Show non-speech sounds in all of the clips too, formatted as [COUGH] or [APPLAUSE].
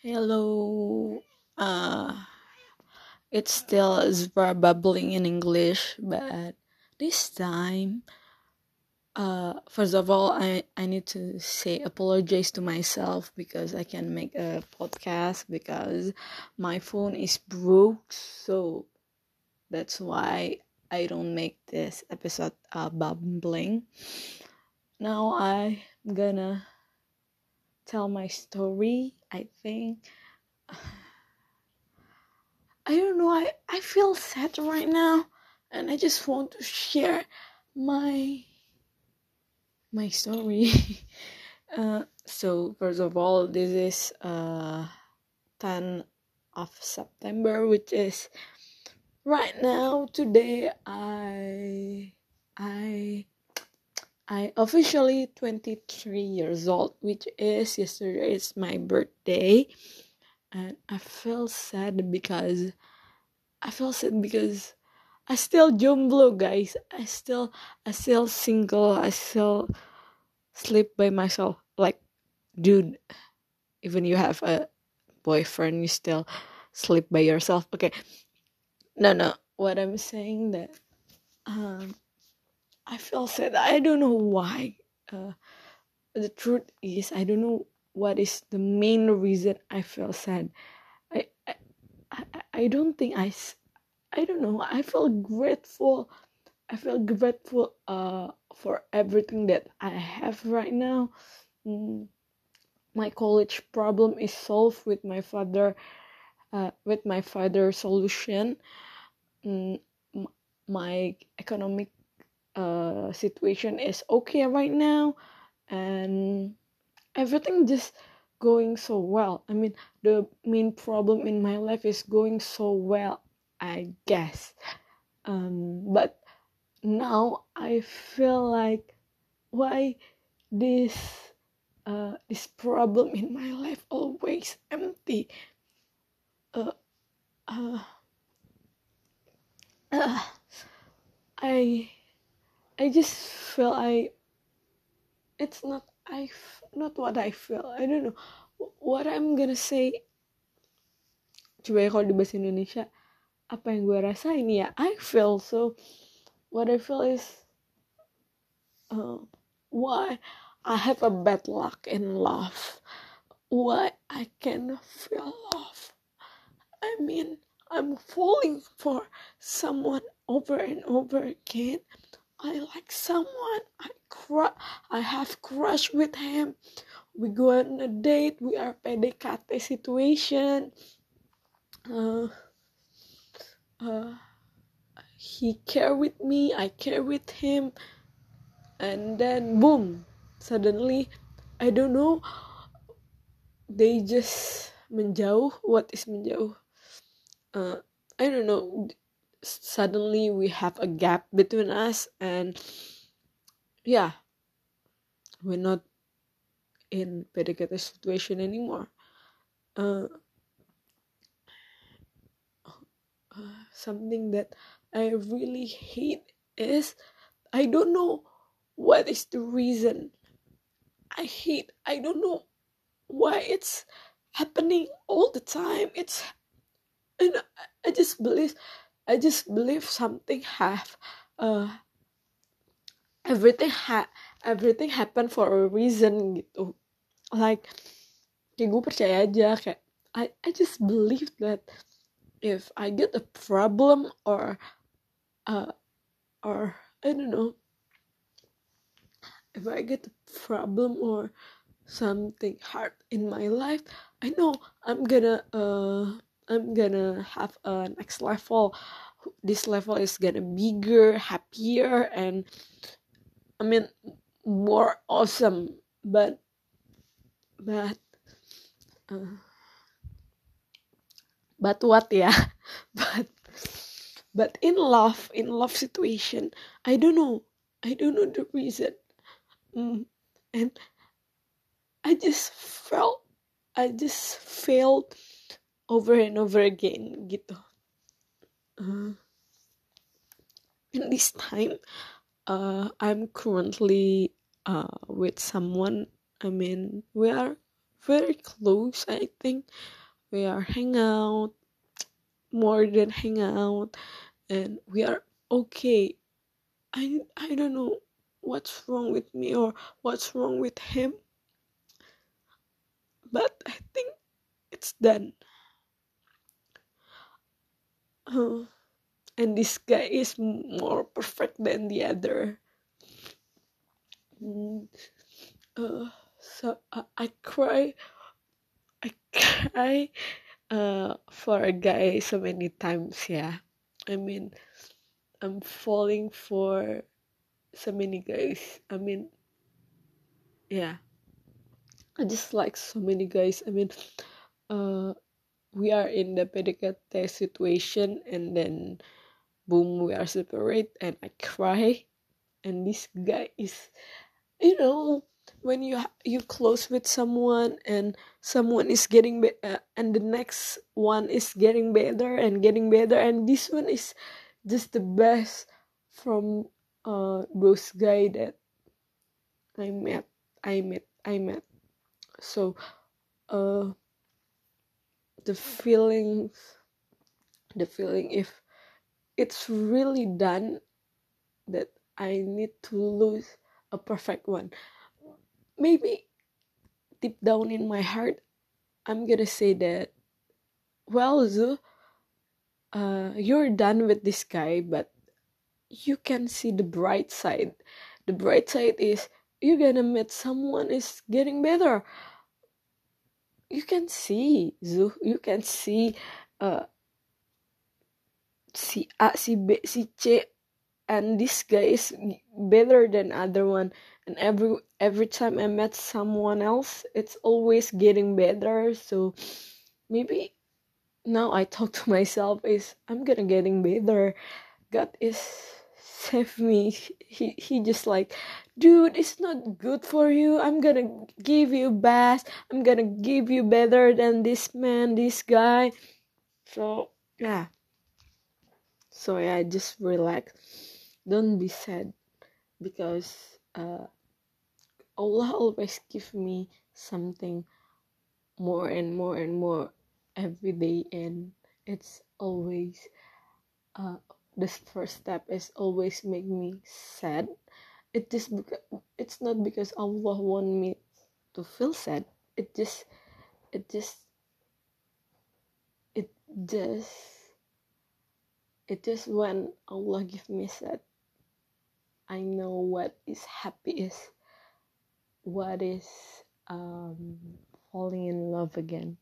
Hello. Uh, it's still Zbra bubbling in English, but this time, uh, first of all, I, I need to say apologize to myself because I can make a podcast because my phone is broke, so that's why I don't make this episode uh, bubbling. Now I'm gonna tell my story. I think [SIGHS] I don't know. I I feel sad right now, and I just want to share my my story. [LAUGHS] uh, so first of all, this is uh 10 of September, which is right now. Today, I I I officially 23 years old, which is yesterday is my birthday. And I feel sad because I feel sad because I still jomblo guys. I still I still single. I still sleep by myself. Like dude, even you have a boyfriend, you still sleep by yourself. Okay. No no. What I'm saying that um I feel sad. I don't know why. Uh, the truth is, I don't know what is the main reason I feel sad. I, I, I, don't think I, I don't know. I feel grateful. I feel grateful uh for everything that I have right now. Mm, my college problem is solved with my father, uh, with my father solution. Mm, my economic uh, situation is okay right now and everything just going so well. I mean the main problem in my life is going so well i guess. Um, but now i feel like why this uh, this problem in my life always empty. Uh, uh, uh, i I just feel I it's not I not what I feel. I don't know. What I'm gonna say coba ya kalau di bahasa Indonesia apa yang gue rasain ya I feel so what I feel is uh, why I have a bad luck in love. Why I can feel love. I mean I'm falling for someone over and over again I like someone. I crush. I have crush with him. We go on a date. We are PDKT situation. Uh, uh, he care with me. I care with him. And then boom, suddenly, I don't know. They just menjauh. What is menjauh? Uh, I don't know suddenly we have a gap between us and yeah we're not in PDKT situation anymore. Uh, something that I really hate is I don't know what is the reason I hate I don't know why it's happening all the time. It's and I just believe I just believe something have uh everything ha everything happen for a reason gitu. Like kayak gue percaya aja kayak I I just believe that if I get a problem or uh or I don't know if I get a problem or something hard in my life I know I'm gonna uh I'm gonna have a next level. This level is gonna be bigger, happier, and I mean more awesome. But but uh, but what yeah? [LAUGHS] but but in love, in love situation, I don't know. I don't know the reason. Mm, and I just felt I just felt over and over again gitu. Uh, and this time uh, I'm currently uh, with someone I mean we are very close i think. We are hang out more than hang out and we are okay. I i don't know what's wrong with me or what's wrong with him but i think it's done uh, and this guy is more perfect than the other. Mm, uh, so I, I cry I cry uh, for a guy so many times yeah. I mean I'm falling for so many guys. I mean yeah. I just like so many guys. I mean uh we are in the PDKT situation and then boom we are separate and I cry. And this guy is you know when you you close with someone and someone is getting be- uh, and the next one is getting better and getting better and this one is just the best from uh those guy that I met I met I met. So uh the feelings the feeling if it's really done that I need to lose a perfect one maybe deep down in my heart, I'm gonna say that, well, Zu, uh, you're done with this guy, but you can see the bright side. The bright side is you're gonna meet someone is getting better. You can see, you can see, uh, si A, si B, si C, and this guy is better than other one. And every every time i met someone else it's always getting better. So maybe now i talk to [LAUGHS] myself is i'm gonna getting better. God is save me he he just like dude it's not good for you. I'm gonna give you best. I'm gonna give you better than this man this guy. So yeah. So yeah just relax. Don't be sad because uh, Allah always give me something more and more and more every day and it's always uh, this first step is always make me sad it just it's not because Allah want me to feel sad it just it just it just it just when Allah give me sad I know what is happy is, what is um, falling in love again.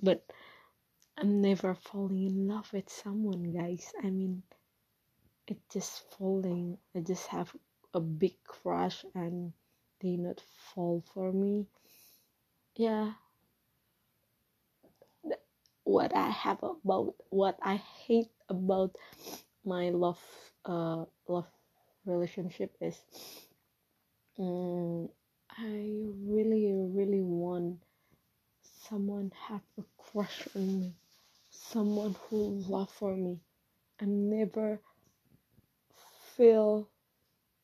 But I'm never falling in love with someone, guys. I mean, it just falling. I just have a big crush and they not fall for me. Yeah. What I have about what I hate about my love uh love relationship is um, I really really want someone have a crush on me someone who love for me I never feel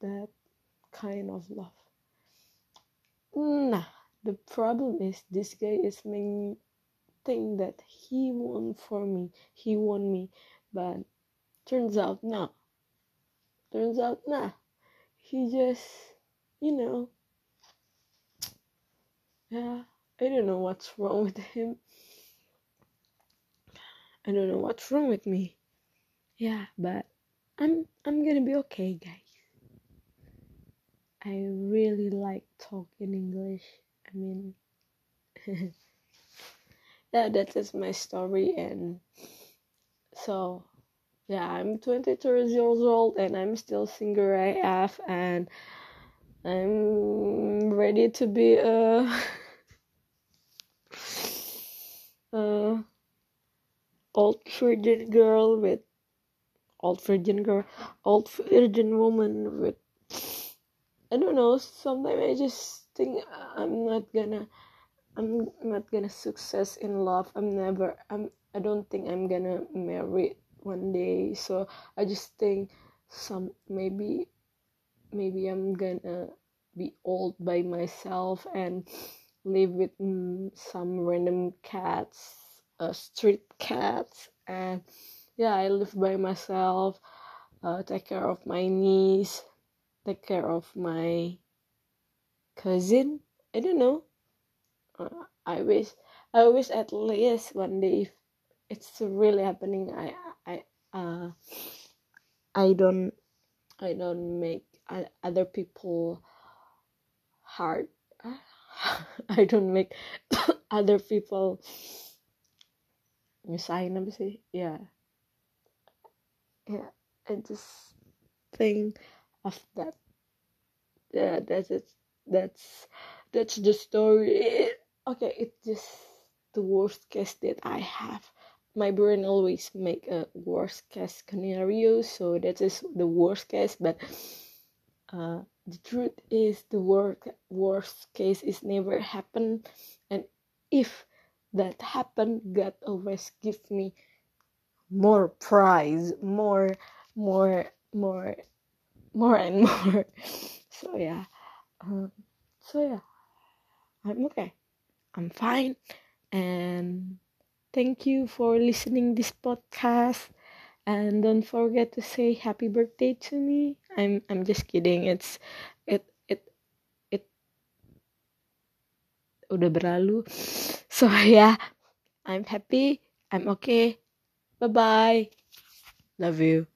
that kind of love. Nah the problem is this guy is making think that he won for me. He won me. But turns out no Turns out, nah, he just, you know, yeah, I don't know what's wrong with him. I don't know what's wrong with me. Yeah, but I'm I'm gonna be okay, guys. I really like talking English. I mean, [LAUGHS] yeah, that is my story, and so yeah, I'm 23 years old and I'm still single AF and I'm ready to be a, [LAUGHS] a old virgin girl with old virgin girl, old virgin woman with I don't know. Sometimes I just think I'm not gonna, I'm not gonna success in love. I'm never. I'm. I don't think I'm gonna marry one day so i just think some maybe maybe i'm gonna be old by myself and live with mm, some random cats uh, street cats and yeah i live by myself uh, take care of my niece take care of my cousin. I don't know. Uh, i wish i wish at least one day if it's really happening i i uh i don't i don't make other people hard. [LAUGHS] I don't make [COUGHS] other people nyusahin apa sih yeah. I just think of that yeah that's it that's that's the story. Okay it's just the worst case that I have. My brain always make a worst case scenario so that is the worst case but uh, the truth is the worst worst case is never happen and if that happen god always give me more prize more more more more and [LAUGHS] more. So yeah um, so yeah i'm okay. I'm fine. And thank you for listening this podcast. And don't forget to say happy birthday to me. I'm i'm just kidding. It's it it it udah berlalu. [LAUGHS] So yeah i'm happy. I'm okay bye bye love you